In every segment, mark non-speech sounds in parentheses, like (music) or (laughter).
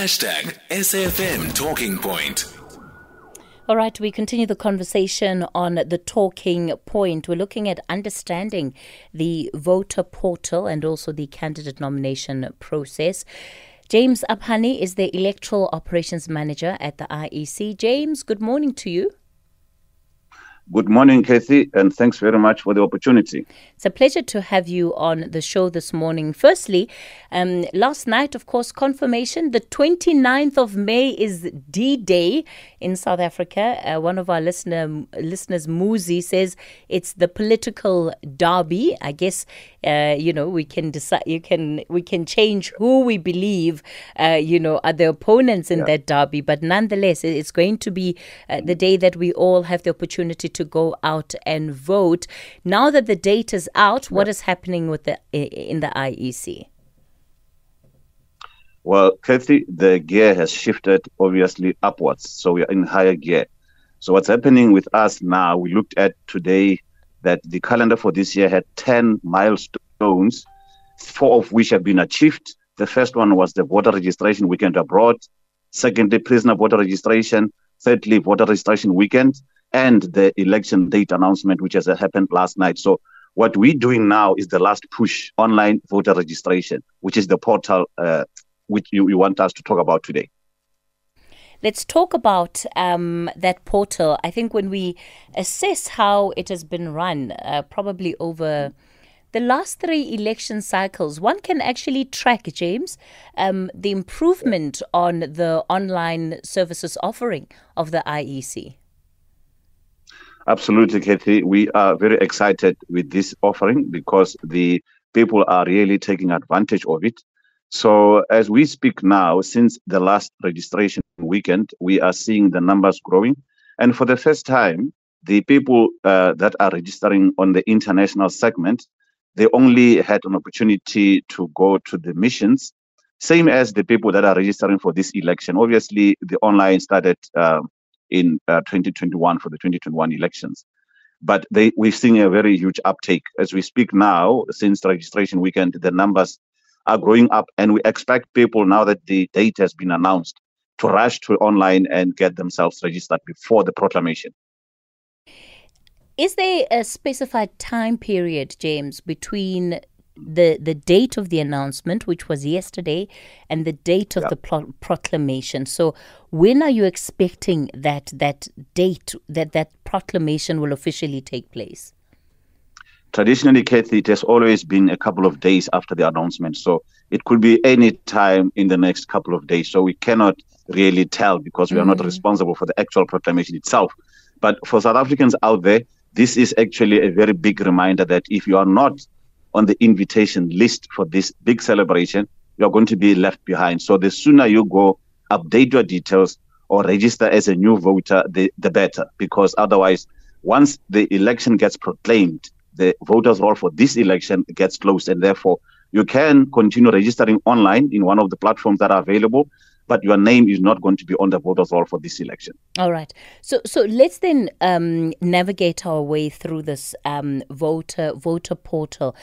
Hashtag SAFM Talking Point. All right, we continue the conversation on the talking point. We're looking at understanding the voter portal and also the candidate nomination process. James Aphane is the Electoral Operations Manager at the IEC. James, good morning to you. Good morning, Kathy, and thanks very much for the opportunity. It's a pleasure to have you on the show this morning. Firstly, um, last night, of course, confirmation the 29th of May is D Day in South Africa. Uh, one of our listener listeners, Muzi, says it's the political derby. I guess uh, you know we can decide. You can we can change who we believe, uh, you know, are the opponents in yeah. that derby. But nonetheless, it's going to be uh, the day that we all have the opportunity to go out and vote. Now that the date is out, what is happening with the in the IEC? Well, Kathy, the gear has shifted obviously upwards, so we are in higher gear. So what's happening with us now? We looked at today that the calendar for this year had 10 milestones, four of which have been achieved. The first one was the voter registration weekend abroad. Secondly, prisoner voter registration. Thirdly, voter registration weekend and the election date announcement, which has happened last night. So what we're doing now is the last push online voter registration, which is the portal uh, which you, you, want us to talk about today. Let's talk about um, that portal. I think when we assess how it has been run, uh, probably over the last three election cycles, one can actually track, James, um, the improvement on the online services offering of the IEC. Absolutely, Kathy. We are very excited with this offering because the people are really taking advantage of it. So, as we speak now, since the last registration weekend, we are seeing the numbers growing. And for the first time, the people uh, that are registering on the international segment, they only had an opportunity to go to the missions, same as the people that are registering for this election. Obviously, the online started uh, in uh, 2021 for the 2021 elections. But they, we're seeing a very huge uptake. As we speak now, since registration weekend, the numbers are growing up, and we expect people now that the date has been announced to rush to online and get themselves registered before the proclamation. Is there a specified time period, James, between the the date of the announcement, which was yesterday, and the date of the pro- proclamation. So, when are you expecting that that date that that proclamation will officially take place? Traditionally, Kathy, it has always been a couple of days after the announcement. So it could be any time in the next couple of days. So we cannot really tell because we mm. are not mm. responsible for the actual proclamation itself. But for South Africans out there, this is actually a very big reminder that if you are not on the invitation list for this big celebration, you're going to be left behind. So the sooner you go update your details or register as a new voter, the, the better, because otherwise, once the election gets proclaimed, the voters roll for this election gets closed, and therefore you can continue registering online in one of the platforms that are available but your name is not going to be on the voters roll for this election. All right. So so let's then um, navigate our way through this um, voter voter portal.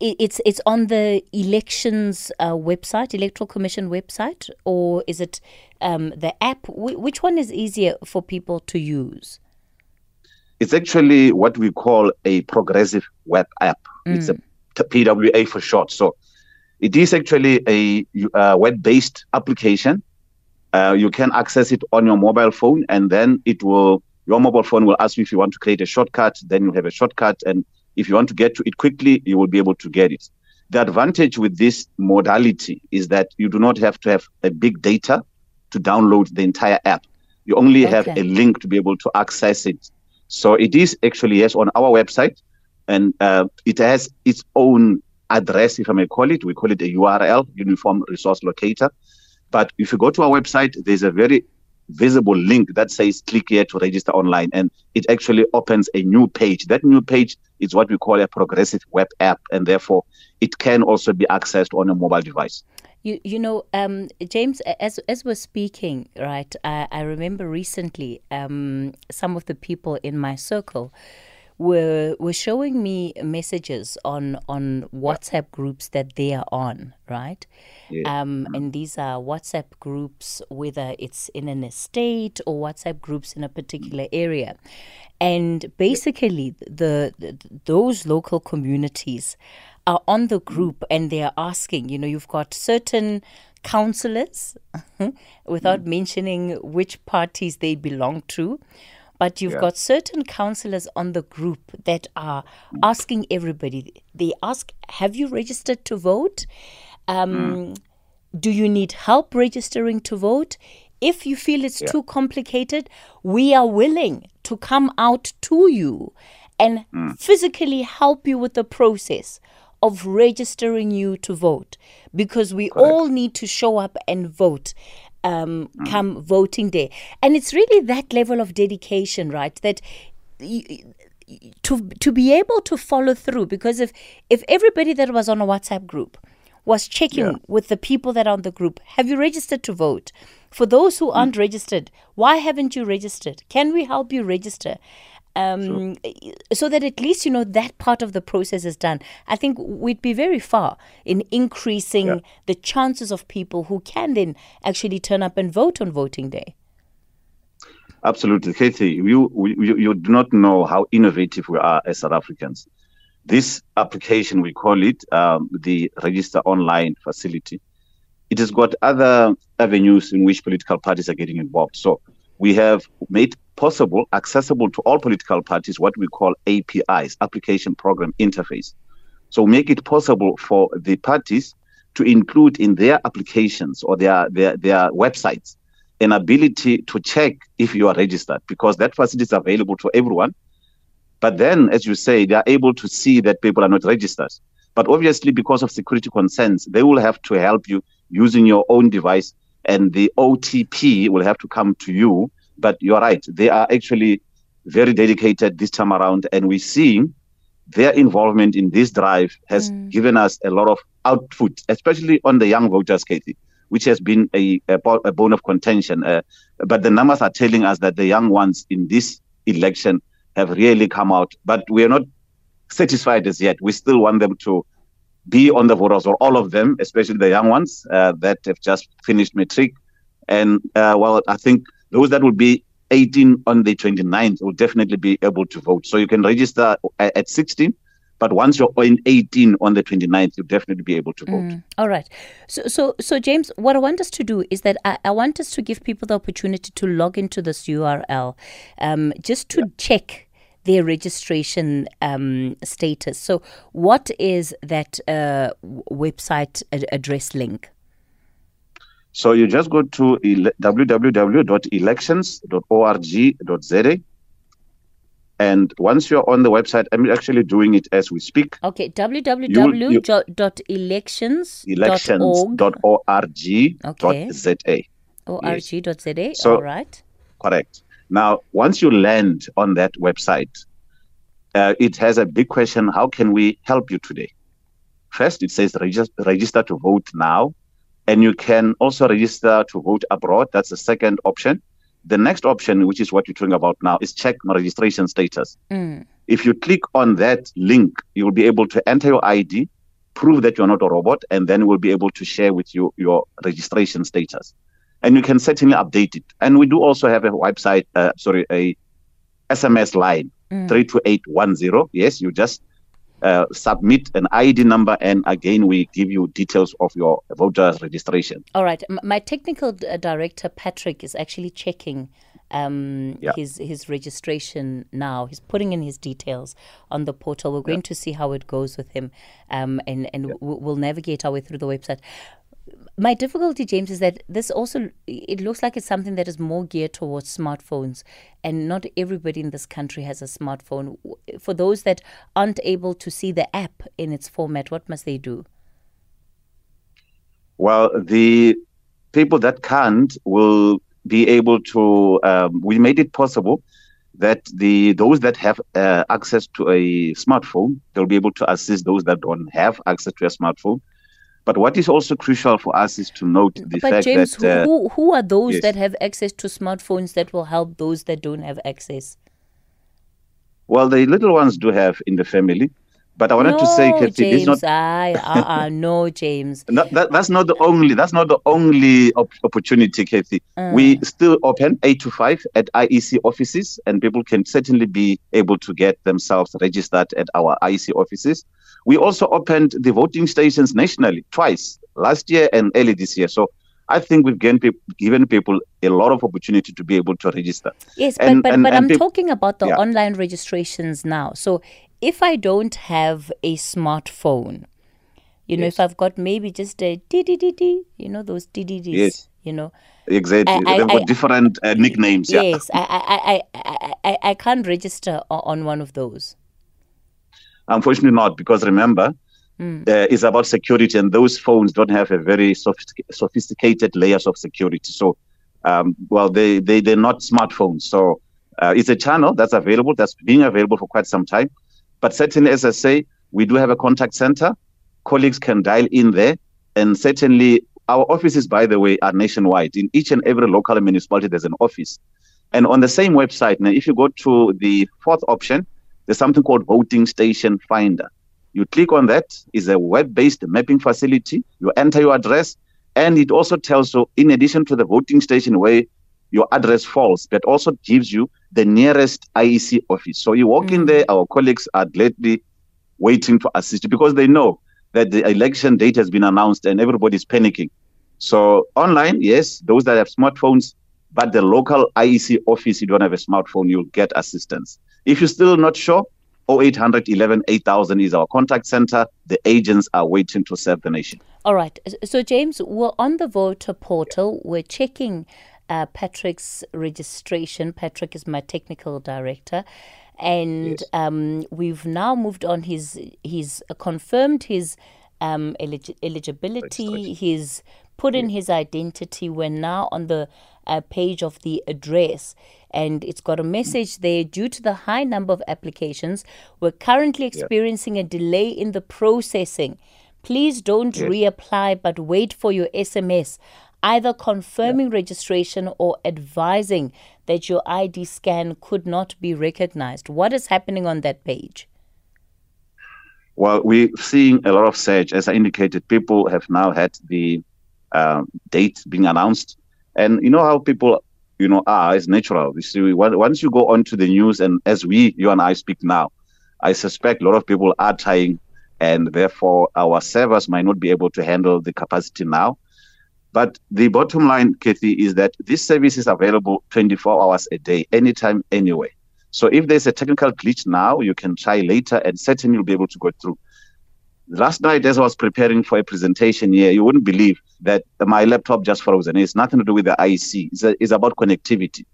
It's it's on the elections uh, website, electoral commission website, or is it um, the app? which one is easier for people to use? It's actually what we call a progressive web app. Mm. It's a PWA for short. So it is actually a, a web-based application. Uh, you can access it on your mobile phone, and then it will your mobile phone will ask you if you want to create a shortcut. Then you have a shortcut, and if you want to get to it quickly, you will be able to get it. The advantage with this modality is that you do not have to have a big data to download the entire app. You only okay. have a link to be able to access it. So it is actually yes on our website, and uh, it has its own address, if I may call it. We call it a URL, Uniform Resource Locator. But if you go to our website, there's a very visible link that says click here to register online and it actually opens a new page that new page is what we call a progressive web app and therefore it can also be accessed on a mobile device you you know um, James as as we're speaking right I, I remember recently um, some of the people in my circle were were showing me messages on on WhatsApp groups that they are on, right? Yeah. Um, mm-hmm. and these are WhatsApp groups, whether it's in an estate or WhatsApp groups in a particular area, and basically the, the those local communities are on the mm-hmm. group and they are asking. You know, you've got certain councillors, (laughs) without mm-hmm. mentioning which parties they belong to. But you've Yeah. got certain councillors on the group that are asking everybody. They ask, Have you registered to vote? Um, Do you need help registering to vote? If you feel it's too complicated, we are willing to come out to you and physically help you with the process of registering you to vote because we all need to show up and vote um, come voting day. And it's really that level of dedication, right? That y- to to be able to follow through because if if everybody that was on a WhatsApp group was checking Yeah. with the people that are on the group, have you registered to vote? For those who aren't registered, why haven't you registered? Can we help you register? Um, So that at least you know that part of the process is done. I think we'd be very far in increasing Yeah. the chances of people who can then actually turn up and vote on voting day. Absolutely, Kathy. You, you you do not know how innovative we are as South Africans. This application, we call it um, the Register Online facility. It has got other avenues in which political parties are getting involved. So we have made possible, accessible to all political parties, what we call APIs, Application Program Interface. So make it possible for the parties to include in their applications or their their, their websites an ability to check if you are registered because that facility is available to everyone. But then, as you say, they are able to see that people are not registered. But obviously, because of security concerns, they will have to help you using your own device, and the OTP will have to come to you. But you're right; they are actually very dedicated this time around, and we're seeing their involvement in this drive has given us a lot of output, especially on the young voters, Katie, which has been a, a, a bone of contention. Uh, but the numbers are telling us that the young ones in this election have really come out. But we are not satisfied as yet. We still want them to be on the voters, or all of them, especially the young ones uh, that have just finished matric. And uh, well, I think those that will be 18 on the 29th will definitely be able to vote. So you can register at 16, but once you're in 18 on the 29th, you'll definitely be able to vote. Mm. All right. So, so, so, James, what I want us to do is that I, I want us to give people the opportunity to log into this URL, um, just to check their registration um, status. So, what is that uh, website ad- address link? So you just go to ele- www.elections.org.za. And once you're on the website, I'm actually doing it as we speak. Okay, Elections.org.za. www.elections.org.za. So- All right. Correct. Now, once you land on that website, uh, it has a big question how can we help you today? First, it says regis- register to vote now, and you can also register to vote abroad. That's the second option. The next option, which is what you're talking about now, is check my registration status. Mm. If you click on that link, you will be able to enter your ID, prove that you're not a robot, and then we'll be able to share with you your registration status. And you can certainly update it. And we do also have a website, uh, sorry, a SMS line, 32810. Yes, you just uh, submit an ID number, and again, we give you details of your voter's registration. All right. My technical uh, director, Patrick, is actually checking um, Yeah. his his registration now. He's putting in his details on the portal. We're going to see how it goes with him, um, and and w- we'll navigate our way through the website. My difficulty, James, is that this also it looks like it's something that is more geared towards smartphones, and not everybody in this country has a smartphone. For those that aren't able to see the app in its format, what must they do? Well, the people that can't will be able to. Um, we made it possible that the those that have uh, access to a smartphone, they'll be able to assist those that don't have access to a smartphone. But what is also crucial for us is to note the but fact James, that uh, who who are those yes. that have access to smartphones that will help those that don't have access? Well, the little ones do have in the family, but I wanted no, to say, Kathy, James, it's not. I, uh-uh, no, (laughs) James. No, that, that's not the only. That's not the only op- opportunity, Kathy. Mm. We still open eight to five at IEC offices, and people can certainly be able to get themselves registered at our IEC offices. We also opened the voting stations nationally twice last year and early this year. So I think we've given people, given people a lot of opportunity to be able to register. Yes, And- but but, and- but and I'm peop- talking about the Yeah. online registrations now. So if I don't have a smartphone, you know, if I've got maybe just a DDDD, you know, those DDDs, Yes. you know, Exactly. I- I- They've got I- different uh, nicknames. Yeah. yes, I, I, I, I, I, I can't register on one of those. Unfortunately, not because remember, Hmm. uh, it's about security, and those phones don't have a very sophistic- sophisticated layers of security. So, um, well, they they they're not smartphones. So, uh, it's a channel that's available, that's being available for quite some time. But certainly, as I say, we do have a contact center. Colleagues can dial in there, and certainly our offices, by the way, are nationwide. In each and every local municipality, there's an office. And on the same website, now, if you go to the fourth option, there's something called Voting Station Finder. You click on that, it's a web-based mapping facility. You enter your address, and it also tells you, in addition to the voting station where your address falls, but also gives you the nearest IEC office. So you walk in mm. there, our colleagues are gladly waiting to assist you because they know that the election date has been announced and everybody's panicking. So online, yes, those that have smartphones, but the local IEC office, you don't have a smartphone, you'll get assistance. If you're still not sure, 0800 11 8000 is our contact center. The agents are waiting to serve the nation. All right. So, James, we're on the voter portal. We're checking uh, Patrick's registration. Patrick is my technical director. And um, we've now moved on. He's, he's confirmed his um, elig- eligibility. He's put in his identity. We're now on the uh, page of the address. And it's got a message there. Due to the high number of applications, we're currently experiencing a delay in the processing. Please don't reapply, but wait for your SMS, either confirming registration or advising that your ID scan could not be recognized. What is happening on that page? Well, we're seeing a lot of surge. As I indicated, people have now had the uh, date being announced. And you know how people, you know, are, it's natural. You see, once you go onto the news, and as we, you and I speak now, I suspect a lot of people are trying, and therefore our servers might not be able to handle the capacity now. But the bottom line, Kathy, is that this service is available 24 hours a day, anytime, anywhere. So if there's a technical glitch now, you can try later and certainly you'll be able to go through. Last night, as I was preparing for a presentation here, you wouldn't believe that my laptop just froze frozen. It's nothing to do with the IC. It's, a, it's about connectivity.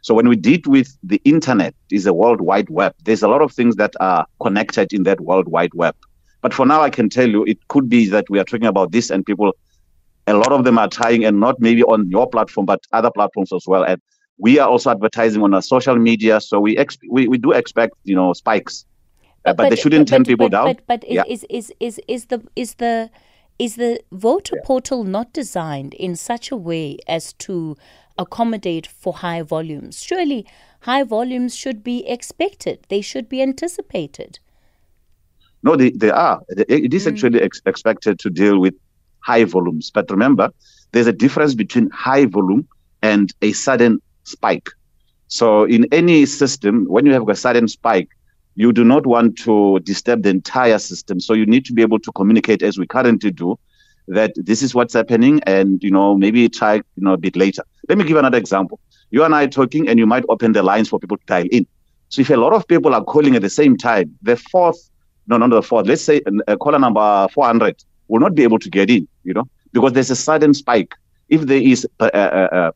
So when we deal with the internet, is a world wide web. There's a lot of things that are connected in that world wide web. But for now, I can tell you, it could be that we are talking about this, and people, a lot of them are trying, and not maybe on your platform, but other platforms as well. And we are also advertising on our social media, so we ex- we, we do expect you know spikes, uh, but, they shouldn't turn but- people but, down. But, but is, Yeah. is, is, is, is the is the is the voter portal not designed in such a way as to accommodate for high volumes? Surely high volumes should be expected. They should be anticipated. No, they, they are. It is Mm. actually ex- expected to deal with high volumes. But remember, there's a difference between high volume and a sudden spike. So in any system, when you have a sudden spike, you do not want to disturb the entire system. So you need to be able to communicate as we currently do that this is what's happening and you know maybe try you know a bit later. Let me give another example. You and I are talking and you might open the lines for people to dial in. So if a lot of people are calling at the same time, the fourth, no, not the fourth, let's say uh, caller number 400 will not be able to get in, you know, because there's a sudden spike. If there is uh, uh,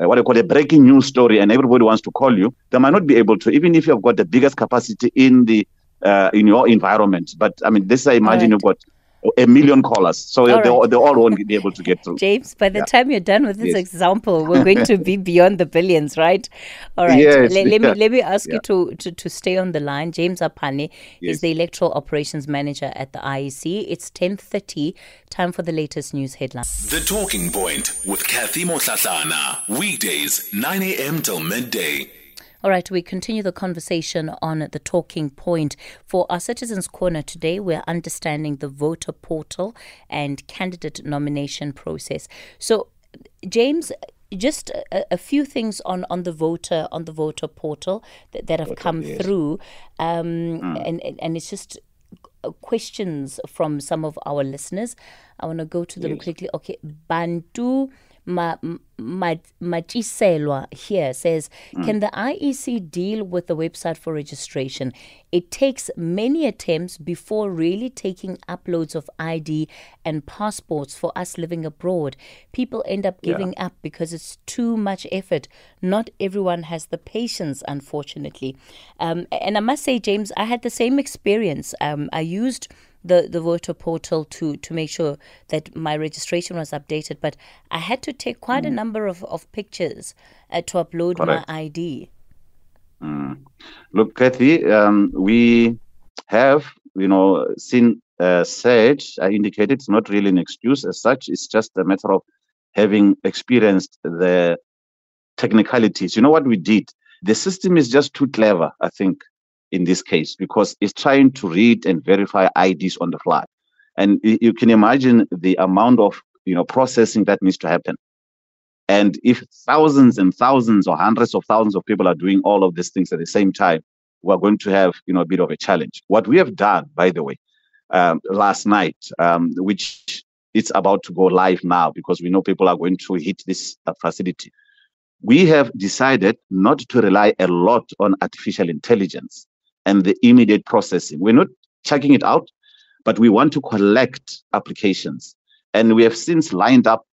uh, what I call a breaking news story and everybody wants to call you, they might not be able to, even if you've got the biggest capacity in the uh, in your environment. But I mean, this I imagine right. you've got a million callers, so All they, right. all, they all won't be able to get through. James, by the Yeah. time you're done with this Yes. example, we're going to be beyond the billions, right? All right. Yes, let, let me let me ask you to, to to stay on the line. James Aphane is the electoral operations manager at the IEC. It's ten thirty. Time for the latest news headlines. The Talking Point with Kathy Motlatlana. Weekdays, 9 a.m. till midday. All right, we continue the conversation on the talking point. For our Citizens Corner today, we're understanding the voter portal and candidate nomination process. So, James, just a, a, few things on, on the voter on the voter portal that, that have voter, come yes. through, um, mm. and, and it's just questions from some of our listeners. I want to go to them yes. quickly. Okay, Bantu Ma, Ma, Machiselwa here says, mm. Can the IEC deal with the website for registration? It takes many attempts before really taking uploads of ID and passports for us living abroad. People end up giving yeah. up because it's too much effort. Not everyone has the patience, unfortunately. Um, and I must say, James, I had the same experience. Um, I used the, the voter portal to, to make sure that my registration was updated. But I had to take quite mm. a number of, of pictures uh, to upload Correct. my ID. Mm. Look, Kathy, um, we have, you know, seen uh, said, I indicated it's not really an excuse as such. It's just a matter of having experienced the technicalities. You know what we did? The system is just too clever, I think, in this case because it's trying to read and verify IDs on the fly. And you can imagine the amount of you know processing that needs to happen. And if thousands and thousands or hundreds of thousands of people are doing all of these things at the same time, we're going to have you know a bit of a challenge. What we have done, by the way, um, last night, um, which it's about to go live now because we know people are going to hit this uh, facility. We have decided not to rely a lot on artificial intelligence and the immediate processing. We're not checking it out, but we want to collect applications. And we have since lined up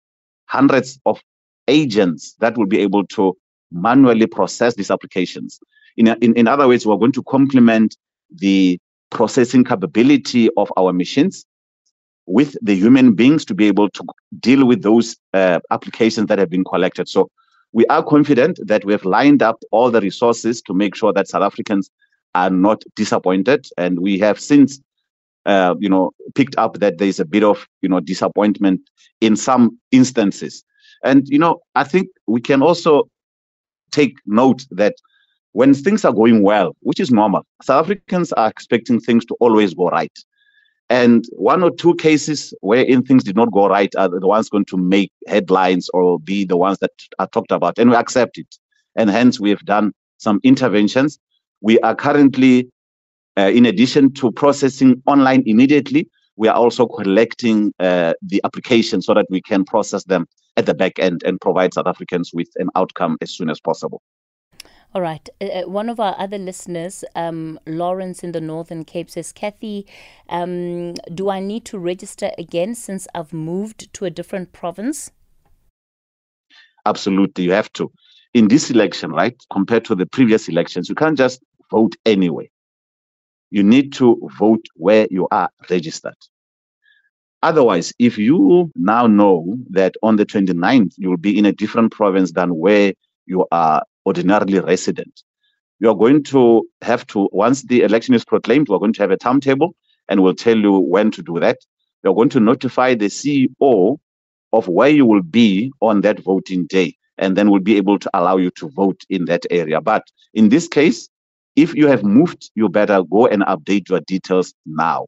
hundreds of agents that will be able to manually process these applications. In, in, in other words, we're going to complement the processing capability of our machines with the human beings to be able to deal with those uh, applications that have been collected. So we are confident that we have lined up all the resources to make sure that South Africans are not disappointed. And we have since, uh, you know, picked up that there's a bit of, you know, disappointment in some instances. And, you know, I think we can also take note that when things are going well, which is normal, South Africans are expecting things to always go right. And one or two cases wherein things did not go right are the ones going to make headlines or be the ones that are talked about. And we accept it. And hence we have done some interventions we are currently, uh, in addition to processing online immediately, we are also collecting uh, the applications so that we can process them at the back end and provide South Africans with an outcome as soon as possible. All right. Uh, uh one of our other listeners, um, Lawrence in the Northern Cape, says, Kathy, um, do I need to register again since I've moved to a different province? Absolutely, you have to. In this election, right, compared to the previous elections, you can't just vote anyway. You need to vote where you are registered. Otherwise, if you now know that on the 29th you will be in a different province than where you are ordinarily resident, you are going to have to, once the election is proclaimed, we're going to have a timetable and we'll tell you when to do that. You're going to notify the CEO of where you will be on that voting day, and then we'll be able to allow you to vote in that area. But in this case, if you have moved, you better go and update your details now.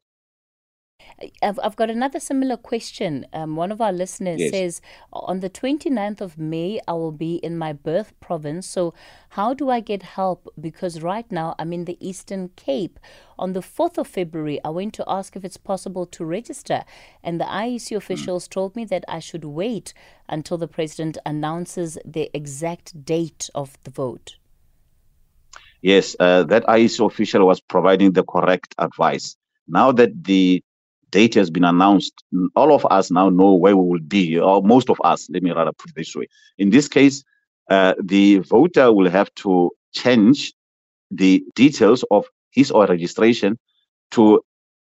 I've, I've got another similar question. Um, one of our listeners yes. says, On the 29th of May, I will be in my birth province. So, how do I get help? Because right now I'm in the Eastern Cape. On the 4th of February, I went to ask if it's possible to register, and the IEC hmm. officials mm. told me that I should wait until the president announces the exact date of the vote yes, uh, that IEC official was providing the correct advice. Now that the date has been announced, all of us now know where we will be, or most of us, let me rather put it this way. In this case, uh, the voter will have to change the details of his or registration to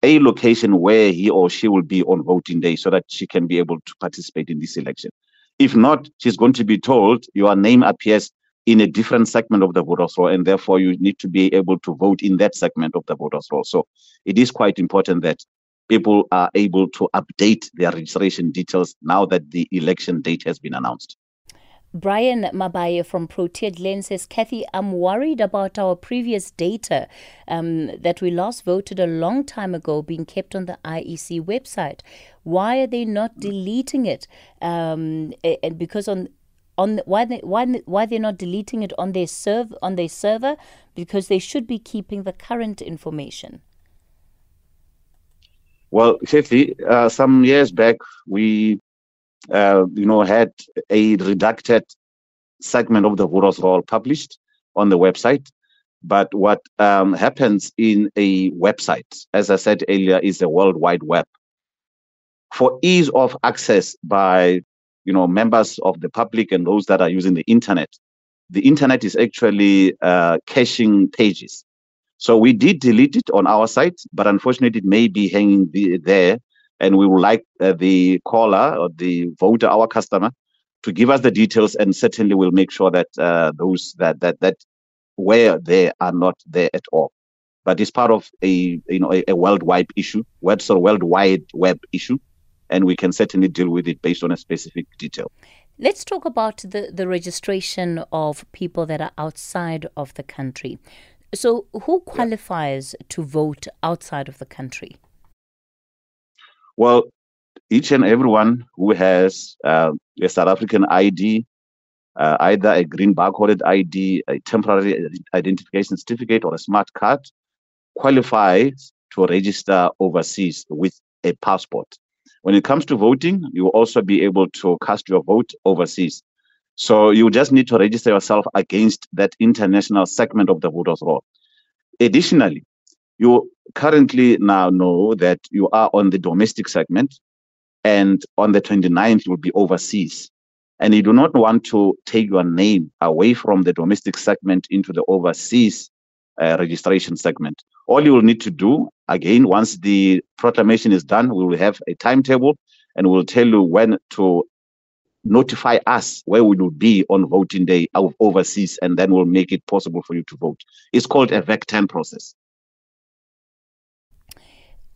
a location where he or she will be on voting day so that she can be able to participate in this election. If not, she's going to be told your name appears in a different segment of the voters roll, and therefore you need to be able to vote in that segment of the voters roll. So it is quite important that people are able to update their registration details now that the election date has been announced. Brian Mabaye from Protea Glen says, Kathy, I'm worried about our previous data um, that we last voted a long time ago being kept on the IEC website. Why are they not deleting it? Um, and because on on why they why why they're not deleting it on their serve on their server because they should be keeping the current information. Well, Kathy, uh, some years back we uh, you know, had a redacted segment of the voters roll published on the website. But what um, happens in a website, as I said earlier, is a world wide web. For ease of access by you know members of the public and those that are using the internet, the internet is actually uh, caching pages. So we did delete it on our site, but unfortunately, it may be hanging there and we would like uh, the caller or the voter, our customer, to give us the details, and certainly we'll make sure that uh, those that that that where they are not there at all. But it's part of a you know a, a worldwide issue, web so worldwide web issue, and we can certainly deal with it based on a specific detail. Let's talk about the, the registration of people that are outside of the country. So, who qualifies yeah. to vote outside of the country? Well, each and everyone who has uh, a South African ID, uh, either a green barcoded ID, a temporary identification certificate, or a smart card, qualifies to register overseas with a passport. When it comes to voting, you will also be able to cast your vote overseas. So you just need to register yourself against that international segment of the voters' roll. Additionally, you currently now know that you are on the domestic segment and on the 29th you will be overseas and you do not want to take your name away from the domestic segment into the overseas uh, registration segment all you will need to do again once the proclamation is done we will have a timetable and we'll tell you when to notify us where we will be on voting day overseas and then we'll make it possible for you to vote it's called a VAC10 process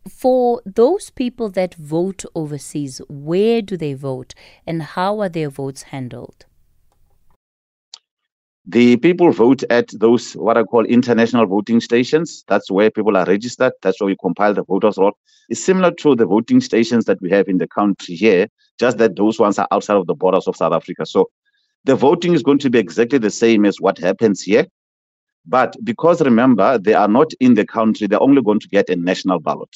for those people that vote overseas, where do they vote and how are their votes handled? The people vote at those what I call international voting stations. That's where people are registered. That's where we compile the voters' roll. It's similar to the voting stations that we have in the country here, just that those ones are outside of the borders of South Africa. So the voting is going to be exactly the same as what happens here. But because remember, they are not in the country, they're only going to get a national ballot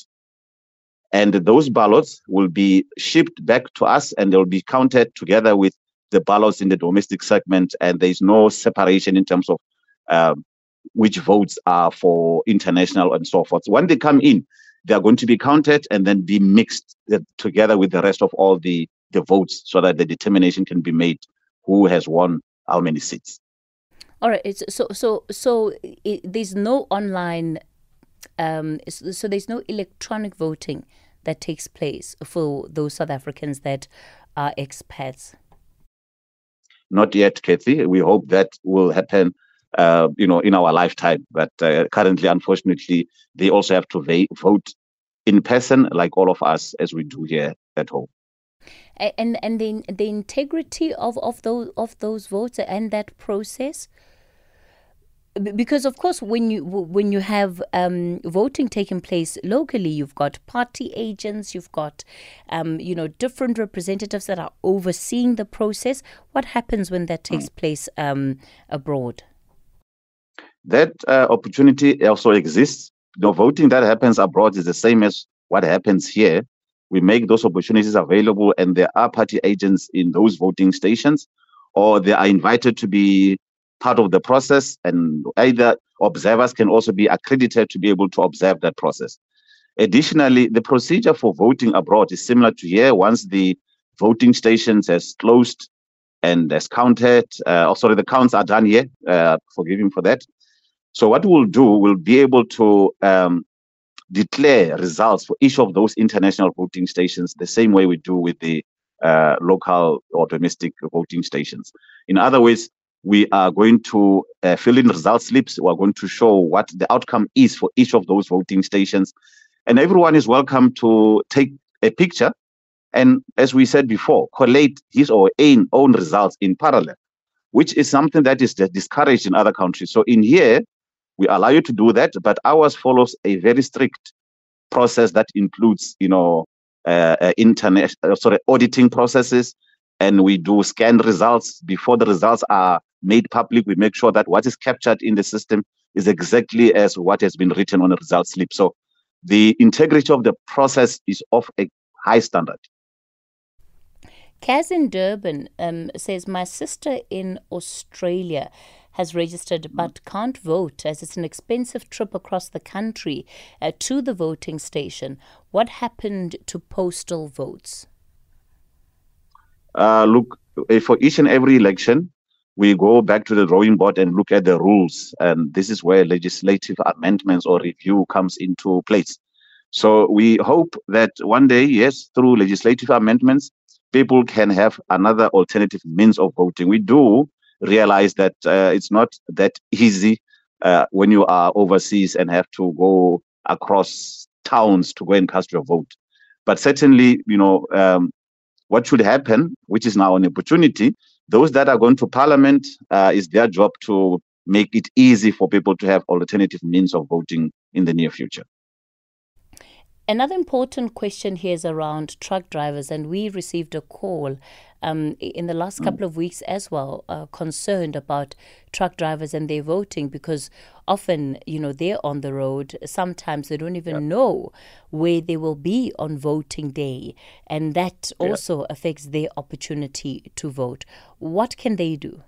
and those ballots will be shipped back to us and they'll be counted together with the ballots in the domestic segment and there's no separation in terms of um, which votes are for international and so forth. So when they come in, they are going to be counted and then be mixed uh, together with the rest of all the, the votes so that the determination can be made who has won how many seats. All right. It's, so so so it, there's no online um, so there's no electronic voting that takes place for those South Africans that are expats. Not yet, Kathy. We hope that will happen, uh, you know, in our lifetime. But uh, currently, unfortunately, they also have to va- vote in person, like all of us, as we do here at home. And and the the integrity of, of those of those votes and that process because of course when you when you have um, voting taking place locally you've got party agents you've got um, you know different representatives that are overseeing the process. What happens when that takes place um, abroad? That uh, opportunity also exists. The voting that happens abroad is the same as what happens here. We make those opportunities available and there are party agents in those voting stations or they are invited to be part of the process, and either observers can also be accredited to be able to observe that process. Additionally, the procedure for voting abroad is similar to here. Once the voting stations has closed and has counted, uh, oh, sorry, the counts are done here. Uh, forgive me for that. So what we'll do, we'll be able to um, declare results for each of those international voting stations the same way we do with the uh, local or domestic voting stations. In other words, we are going to uh, fill in result slips. We are going to show what the outcome is for each of those voting stations. And everyone is welcome to take a picture and, as we said before, collate his or own, own results in parallel which is something that is discouraged in other countries. So in here, we allow you to do that, but ours follows a very strict process that includes, you know, uh, uh, internet, uh, sorry, auditing processes, and we do scan results before the results are made public. We make sure that what is captured in the system is exactly as what has been written on a result slip. So the integrity of the process is of a high standard. Kaz in Durban um, says, My sister in Australia has registered but can't vote as it's an expensive trip across the country uh, to the voting station. What happened to postal votes? Uh, look, eh, for each and every election, we go back to the drawing board and look at the rules. And this is where legislative amendments or review comes into place. So we hope that one day, yes, through legislative amendments, people can have another alternative means of voting. We do realize that uh, it's not that easy uh, when you are overseas and have to go across towns to go and cast your vote. But certainly, you know, um, what should happen, which is now an opportunity, those that are going to parliament uh, is their job to make it easy for people to have alternative means of voting in the near future. Another important question here is around truck drivers, and we received a call um, in the last mm. couple of weeks as well, uh, concerned about truck drivers and their voting because often, you know, they're on the road. Sometimes they don't even yep. know where they will be on voting day, and that yep. also affects their opportunity to vote. What can they do?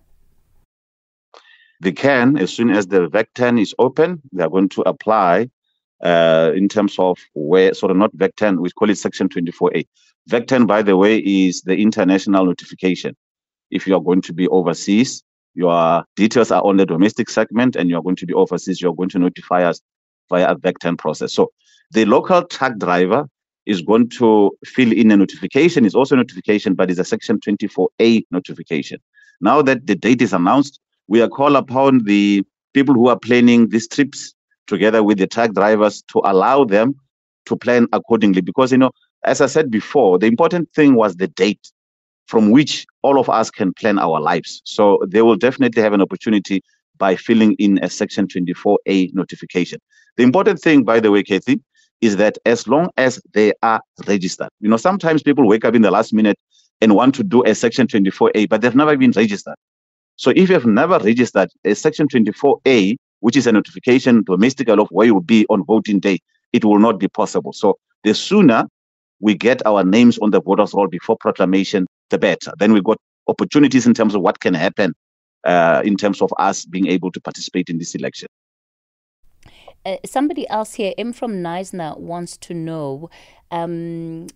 They can, as soon as the VAC10 is open, they're going to apply uh, in terms of where, sort of not VAC10, we call it Section 24A. VAC10, by the way, is the international notification. If you are going to be overseas, your details are on the domestic segment and you're going to be overseas, you're going to notify us via a VAC10 process. So the local truck driver is going to fill in a notification. It's also a notification, but it's a Section 24A notification. Now that the date is announced, we are called upon the people who are planning these trips together with the truck drivers to allow them to plan accordingly. Because, you know, as I said before, the important thing was the date from which all of us can plan our lives. So they will definitely have an opportunity by filling in a Section 24A notification. The important thing, by the way, Kathy, is that as long as they are registered, you know, sometimes people wake up in the last minute and want to do a Section 24A, but they've never been registered. So if you have never registered a Section 24A which is a notification domestically of where you will be on voting day, it will not be possible. So the sooner we get our names on the voters' roll before proclamation, the better. Then we've got opportunities in terms of what can happen uh, in terms of us being able to participate in this election. Uh, somebody else here, M from Neisner, wants to know um,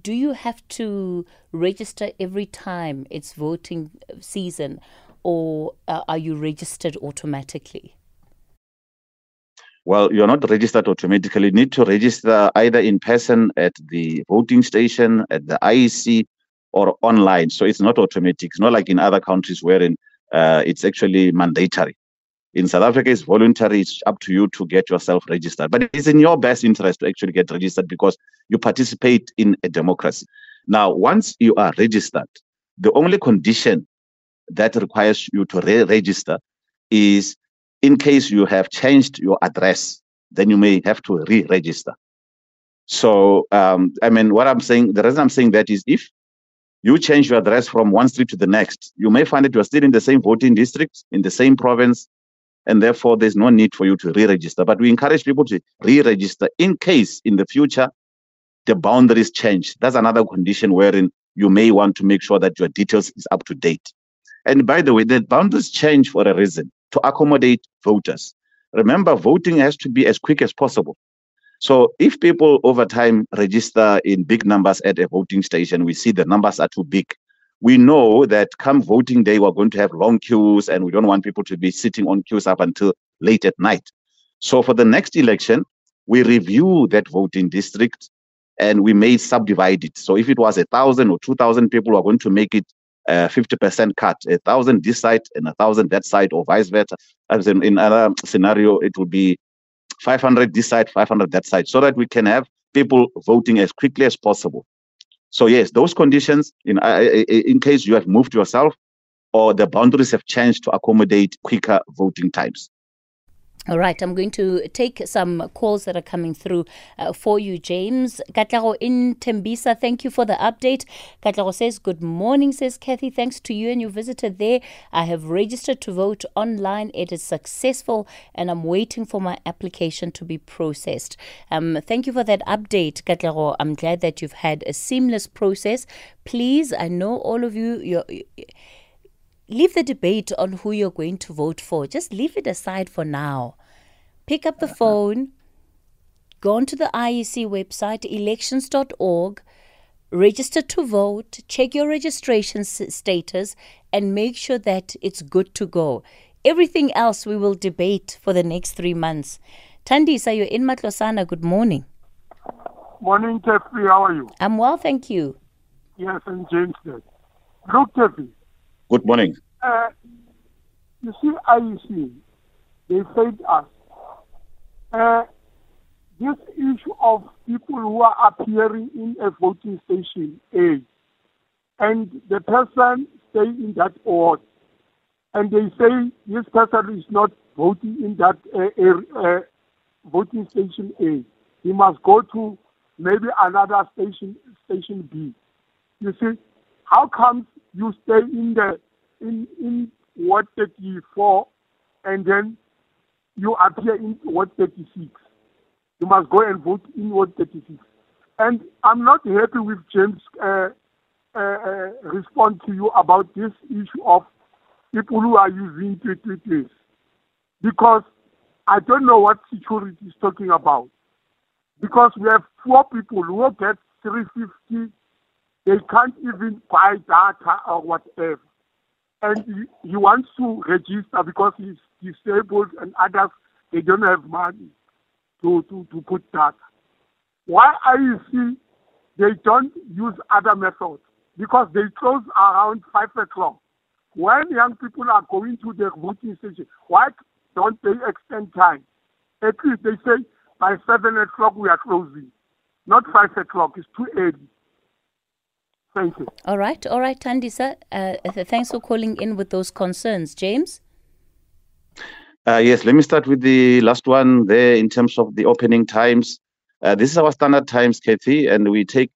do you have to register every time it's voting season, or uh, are you registered automatically? Well, you're not registered automatically. You need to register either in person at the voting station, at the IEC, or online. So it's not automatic. It's not like in other countries wherein uh, it's actually mandatory. In South Africa, it's voluntary. It's up to you to get yourself registered. But it's in your best interest to actually get registered because you participate in a democracy. Now, once you are registered, the only condition that requires you to re register is in case you have changed your address, then you may have to re-register. So, um, I mean, what I'm saying, the reason I'm saying that is if you change your address from one street to the next, you may find that you're still in the same voting district, in the same province, and therefore there's no need for you to re-register. But we encourage people to re-register in case in the future the boundaries change. That's another condition wherein you may want to make sure that your details is up to date. And by the way, the boundaries change for a reason to accommodate voters. Remember, voting has to be as quick as possible. So if people over time register in big numbers at a voting station, we see the numbers are too big. We know that come voting day, we're going to have long queues and we don't want people to be sitting on queues up until late at night. So for the next election, we review that voting district and we may subdivide it. So if it was a thousand or two thousand people, we're going to make it a 50% cut, a thousand this side and a thousand that side, or vice versa. As in, another scenario, it would be 500 this side, 500 that side, so that we can have people voting as quickly as possible. So yes, those conditions, in uh, in case you have moved yourself, or the boundaries have changed to accommodate quicker voting times. All right, I'm going to take some calls that are coming through uh, for you, James. Katlego in Tembisa, thank you for the update. Katlego says, Good morning, says Kathy. Thanks to you and your visitor there. I have registered to vote online. It is successful, and I'm waiting for my application to be processed. Um, thank you for that update, Katlego. I'm glad that you've had a seamless process. Please, I know all of you, you're leave the debate on who you're going to vote for. Just leave it aside for now. Pick up the phone, go onto the IEC website, elections.org, register to vote, check your registration status, and make sure that it's good to go. Everything else we will debate for the next three months. Tandisa, you're in Matlosana. Good morning. Morning, Tefi. How are you? I'm well, thank you. Yes, and James. Look, Tefi, Good morning. uh, you see, IEC, they failed us. Uh, this issue of people who are appearing in a voting station A, and the person stay in that ward, and they say this person is not voting in that uh, uh, voting station A. He must go to maybe another station, station B. You see, how comes you stay in the in in Ward 34 and then you appear in Ward 36? You must go and vote in Ward 36. And I'm not happy with James' uh, uh, uh, response to you about this issue of people who are using Twitter because I don't know what security is talking about. Because we have poor people who get 350 they can't even buy data or whatever. And he, he wants to register because he's disabled and others, they don't have money to, to, to put data. Why IEC, they don't use other methods? Because they close around 5 o'clock. When young people are going to their voting station, why don't they extend time? At least they say by 7 o'clock we are closing. Not 5 o'clock, it's too early. Thank you. All right, all right, Tandisa. Uh, thanks for calling in with those concerns. James? Uh, yes, let me start with the last one there in terms of the opening times. Uh, this is our standard times, Kathy, and we take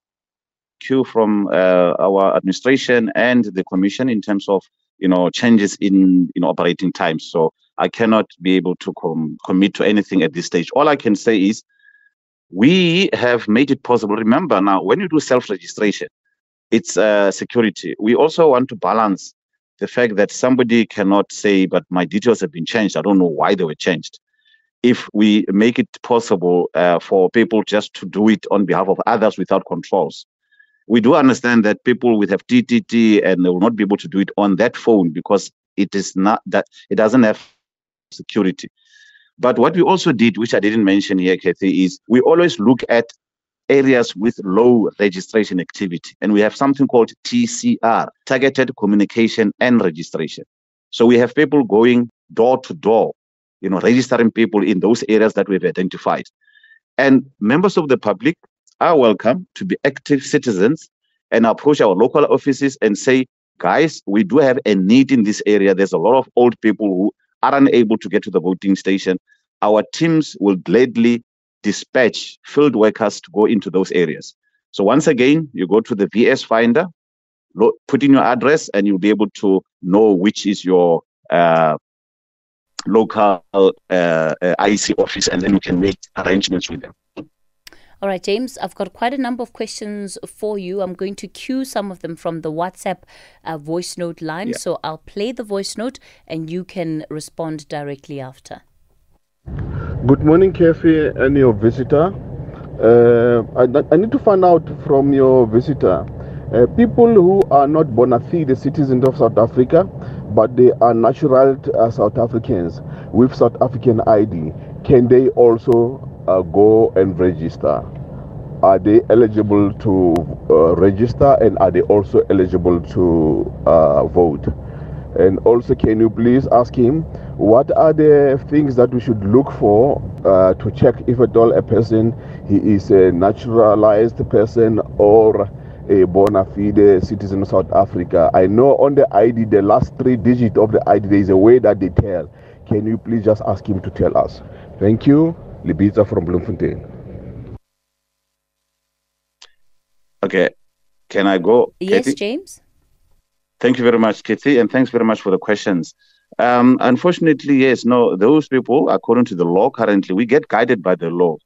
cue from uh, our administration and the commission in terms of you know changes in in operating times. So I cannot be able to com- commit to anything at this stage. All I can say is we have made it possible. Remember now, when you do self-registration, it's uh, security. We also want to balance the fact that somebody cannot say, but my details have been changed. I don't know why they were changed. If we make it possible uh, for people just to do it on behalf of others without controls, we do understand that people will have TTT and they will not be able to do it on that phone because it is not that it doesn't have security. But what we also did, which I didn't mention here, Kathy, is we always look at areas with low registration activity. And we have something called TCR, targeted communication and registration. So we have people going door to door, you know, registering people in those areas that we've identified. And members of the public are welcome to be active citizens and approach our local offices and say, guys, we do have a need in this area. There's a lot of old people who aren't able to get to the voting station. Our teams will gladly dispatch field workers to go into those areas. So once again, you go to the VS Finder, put in your address, and you'll be able to know which is your uh, local uh, IEC office, and then you can make arrangements with them. All right, James, I've got quite a number of questions for you. I'm going to cue some of them from the WhatsApp uh, voice note line. Yeah. So I'll play the voice note and you can respond directly after. Good morning, Kefi, and your visitor. Uh, I, I need to find out from your visitor uh, people who are not bona fide citizens of South Africa, but they are natural uh, South Africans with South African ID. Can they also uh, go and register? Are they eligible to uh, register and are they also eligible to uh, vote? And also, can you please ask him what are the things that we should look for uh, to check if at all a person he is a naturalized person or a bona fide citizen of South Africa. I know on the ID, the last three digits of the ID, there is a way that they tell. Can you please just ask him to tell us? Thank you. Libitza from Bloemfontein. Okay. Can I go? Yes, Katie? James. Thank you very much, Kitty, and thanks very much for the questions. Um, unfortunately, yes, no, those people, according to the law currently, we get guided by the law.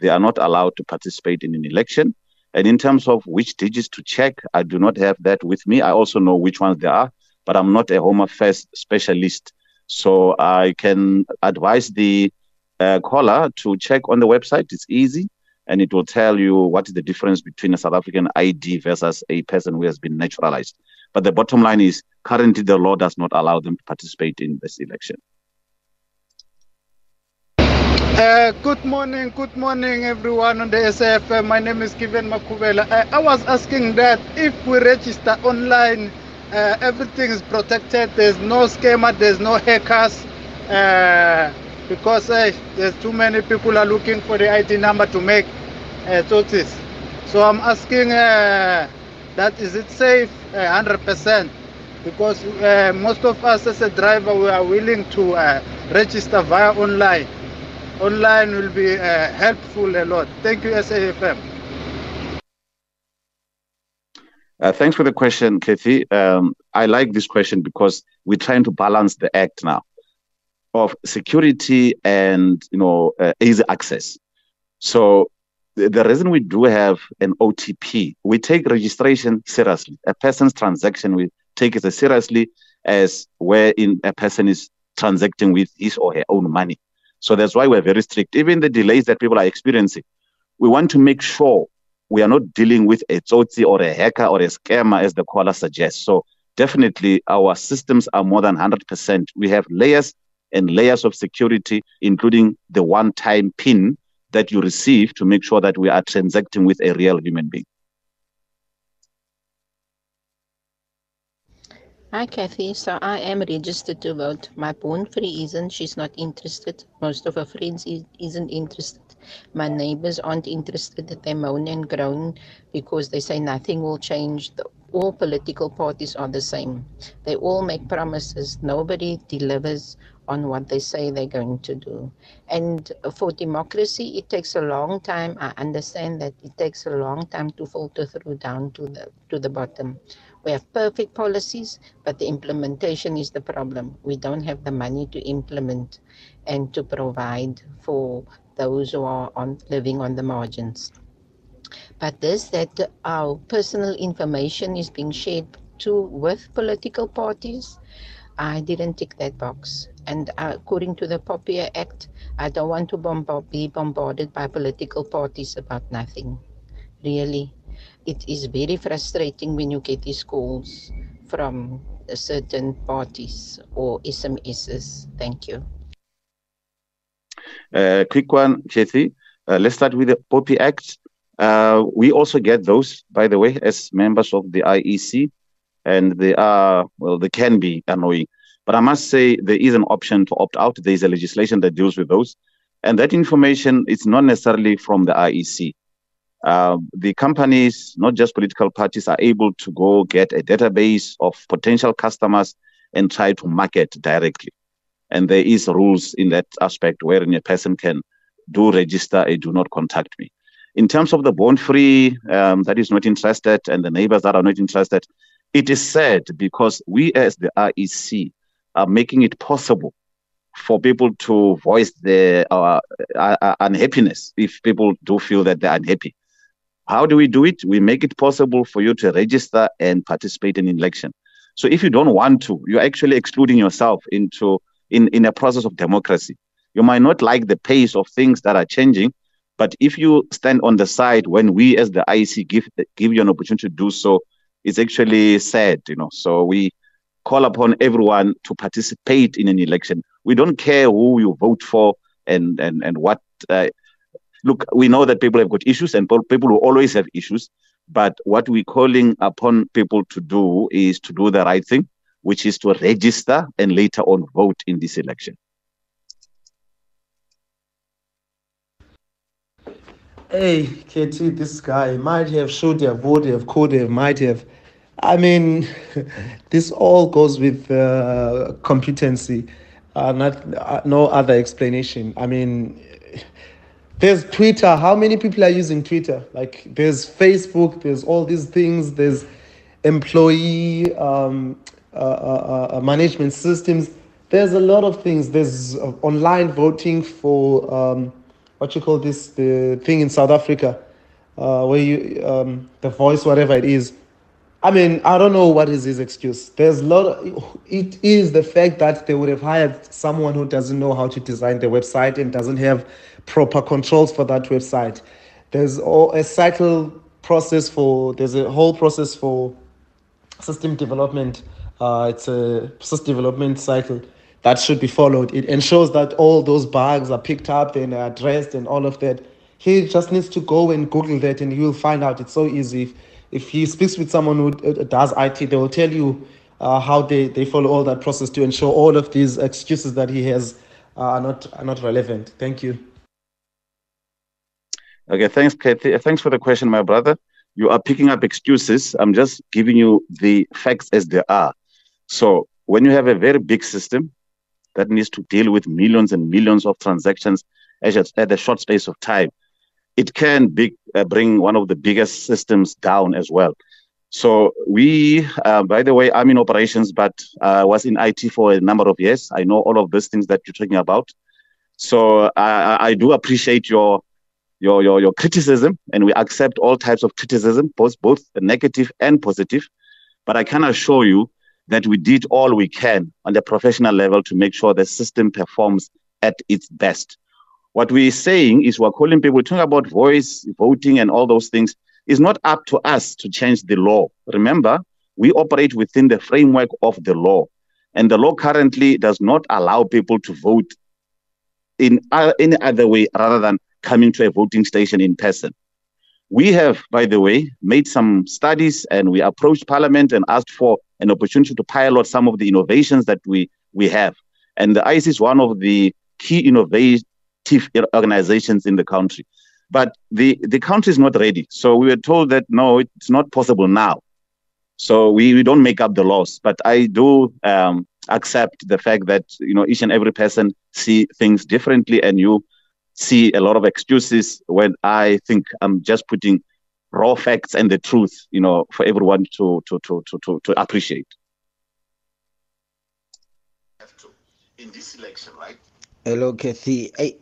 They are not allowed to participate in an election. And in terms of which digits to check, I do not have that with me. I also know which ones there are, but I'm not a Home Affairs specialist. So I can advise the uh, caller to check on the website. It's easy and it will tell you what is the difference between a South African ID versus a person who has been naturalized. But the bottom line is currently the law does not allow them to participate in this election. Uh, good morning, good morning, everyone on the SAFM. My name is Kevin Makubela. I, I was asking that if we register online, uh, everything is protected. There's no scammer, there's no hackers, uh, because uh, there's too many people are looking for the ID number to make uh. So I'm asking uh, that is it safe, 100%? Because uh, most of us as a driver, we are willing to uh, register via online online will be uh, helpful a lot. Thank you, SAFM. Uh, thanks for the question, Kathy. Um, I like this question because we're trying to balance the act now of security and you know uh, easy access. So the, reason we do have an OTP, we take registration seriously. A person's transaction, we take it as seriously as wherein a person is transacting with his or her own money. So that's why we're very strict. Even the delays that people are experiencing, we want to make sure we are not dealing with a tsotsi or a hacker or a scammer, as the caller suggests. So definitely our systems are more than 100%. We have layers and layers of security, including the one-time PIN that you receive to make sure that we are transacting with a real human being. Hi, Kathy. So I am registered to vote. My born free isn't. She's not interested. Most of her friends is, isn't interested. My neighbors aren't interested. They moan and groan because they say nothing will change. The, all political parties are the same. They all make promises. Nobody delivers on what they say they're going to do. And for democracy, it takes a long time. I understand that it takes a long time to filter through down to the to the bottom. We have perfect policies, but the implementation is the problem. We don't have the money to implement and to provide for those who are on, living on the margins. But this that our personal information is being shared to with political parties, I didn't tick that box. And according to the POPIA Act, I don't want to bombard, be bombarded by political parties about nothing. Really, it is very frustrating when you get these calls from certain parties or SMSs. Thank you. Uh, quick one, Kathy. Uh, let's start with the POPIA Act. Uh, we also get those, by the way, as members of the IEC, and they are, well, they can be annoying. But I must say there is an option to opt out. There is a legislation that deals with those. And that information is not necessarily from the IEC. Uh, the companies, not just political parties, are able to go get a database of potential customers and try to market directly. And there is rules in that aspect wherein a person can do register a do not contact me. In terms of the born free um, that is not interested and the neighbors that are not interested, it is sad because we as the IEC are making it possible for people to voice their uh, uh, unhappiness if people do feel that they're unhappy. How do we do it? We make it possible for you to register and participate in election. So if you don't want to, you're actually excluding yourself into in, in a process of democracy. You might not like the pace of things that are changing, but if you stand on the side when we as the IEC give give you an opportunity to do so, it's actually sad, you know. So we call upon everyone to participate in an election. We don't care who you vote for and and and what. Uh, look, we know that people have got issues and people will always have issues. But what we're calling upon people to do is to do the right thing, which is to register and later on vote in this election. hey, KT, this guy might have, should have, would have, could have, might have. I mean, this all goes with uh, competency, uh, not uh, no other explanation. I mean, there's Twitter. How many people are using Twitter? Like, there's Facebook. There's all these things. There's employee um, uh, uh, uh, management systems. There's a lot of things. There's online voting for um, what you call this the thing in South Africa, where you um, the voice, whatever it is. I mean, I don't know what is his excuse. There's a lot. Of, it is the fact that they would have hired someone who doesn't know how to design the website and doesn't have proper controls for that website. There's a cycle process for. There's a whole process for system development. Uh, it's a system development cycle that should be followed. It ensures that all those bugs are picked up and addressed and all of that. He just needs to go and Google that and he will find out. It's so easy. If, he speaks with someone who uh, does IT, they will tell you uh, how they, they follow all that process to ensure all of these excuses that he has uh, are not are not relevant. Thank you. Okay, thanks, Kathy. Thanks for the question, my brother. You are picking up excuses. I'm just giving you the facts as they are. So when you have a very big system that needs to deal with millions and millions of transactions at a short space of time, it can uh, bring one of the biggest systems down as well. So we, uh, by the way, I'm in operations, but I uh, was in IT for a number of years. I know all of these things that you're talking about. So I, I do appreciate your your, your, your criticism, and we accept all types of criticism, both, both negative and positive. But I can assure you that we did all we can on the professional level to make sure the system performs at its best. What we're saying is we're calling people, talking about voice, voting, and all those things. It's not up to us to change the law. Remember, we operate within the framework of the law. And the law currently does not allow people to vote in uh, any other way rather than coming to a voting station in person. We have, by the way, made some studies and we approached Parliament and asked for an opportunity to pilot some of the innovations that we, we have. And the IEC is one of the key innovative organizations in the country. But the, the country is not ready. So we were told that no, it's not possible now. So we, we don't make up the laws. But I do um, accept the fact that you know each and every person see things differently, and you see a lot of excuses when I think I'm just putting raw facts and the truth, you know, for everyone to to to to to, to appreciate. In this election, right? Hello, Kathy. I,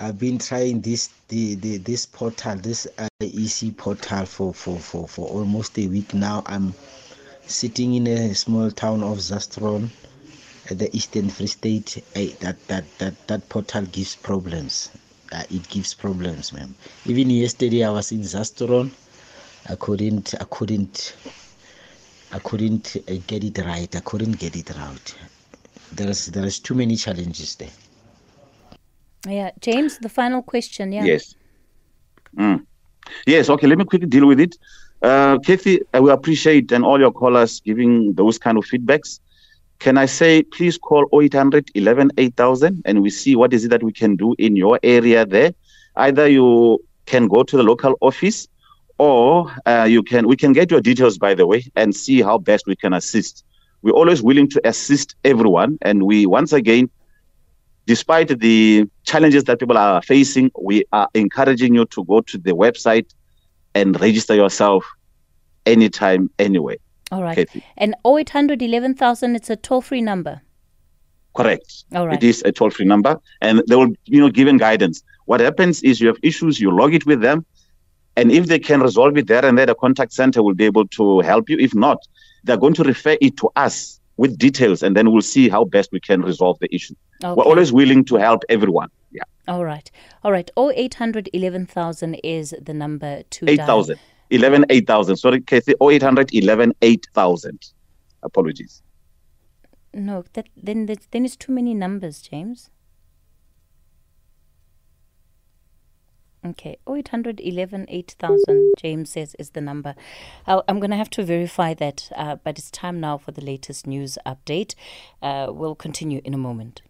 I've been trying this the, the this portal, this IEC portal for, for, for, for almost a week now. I'm sitting in a small town of Zastron at the Eastern Free State, eh, that, that, that, that portal gives problems. Uh, it gives problems, man. Even yesterday, I was in Zastron. I couldn't, I couldn't, I couldn't uh, get it right. I couldn't get it right. There's, there's too many challenges there. Yeah, James, the final question. Yeah. Yes. Mm. Yes. Okay. Let me quickly deal with it. Uh, Kathy, I will appreciate and all your callers giving those kind of feedbacks can I say, please call 0800 11 8000 and we see what is it that we can do in your area there. Either you can go to the local office or uh, you can we can get your details by the way and see how best we can assist we're always willing to assist everyone and we once again despite the challenges that people are facing we are encouraging you to go to the website and register yourself anytime anyway all right. Kathy. And 0800 11,000, it's a toll free number. Correct. All right. It is a toll free number. And they will, you know, given guidance. What happens is you have issues, you log it with them. And if they can resolve it there and there, the contact center will be able to help you. If not, they're going to refer it to us with details, and then we'll see how best we can resolve the issue. Okay. We're always willing to help everyone. Yeah. All right. All right. 0800 11,000 is the number to 8,000. 11 8000. Sorry, Kathy, 0800 11 8000. Apologies. No, that then then it's too many numbers, James. Okay, 0800 11 8000, James says is the number. i am going to have to verify that, uh, but it's time now for the latest news update. Uh, we'll continue in a moment.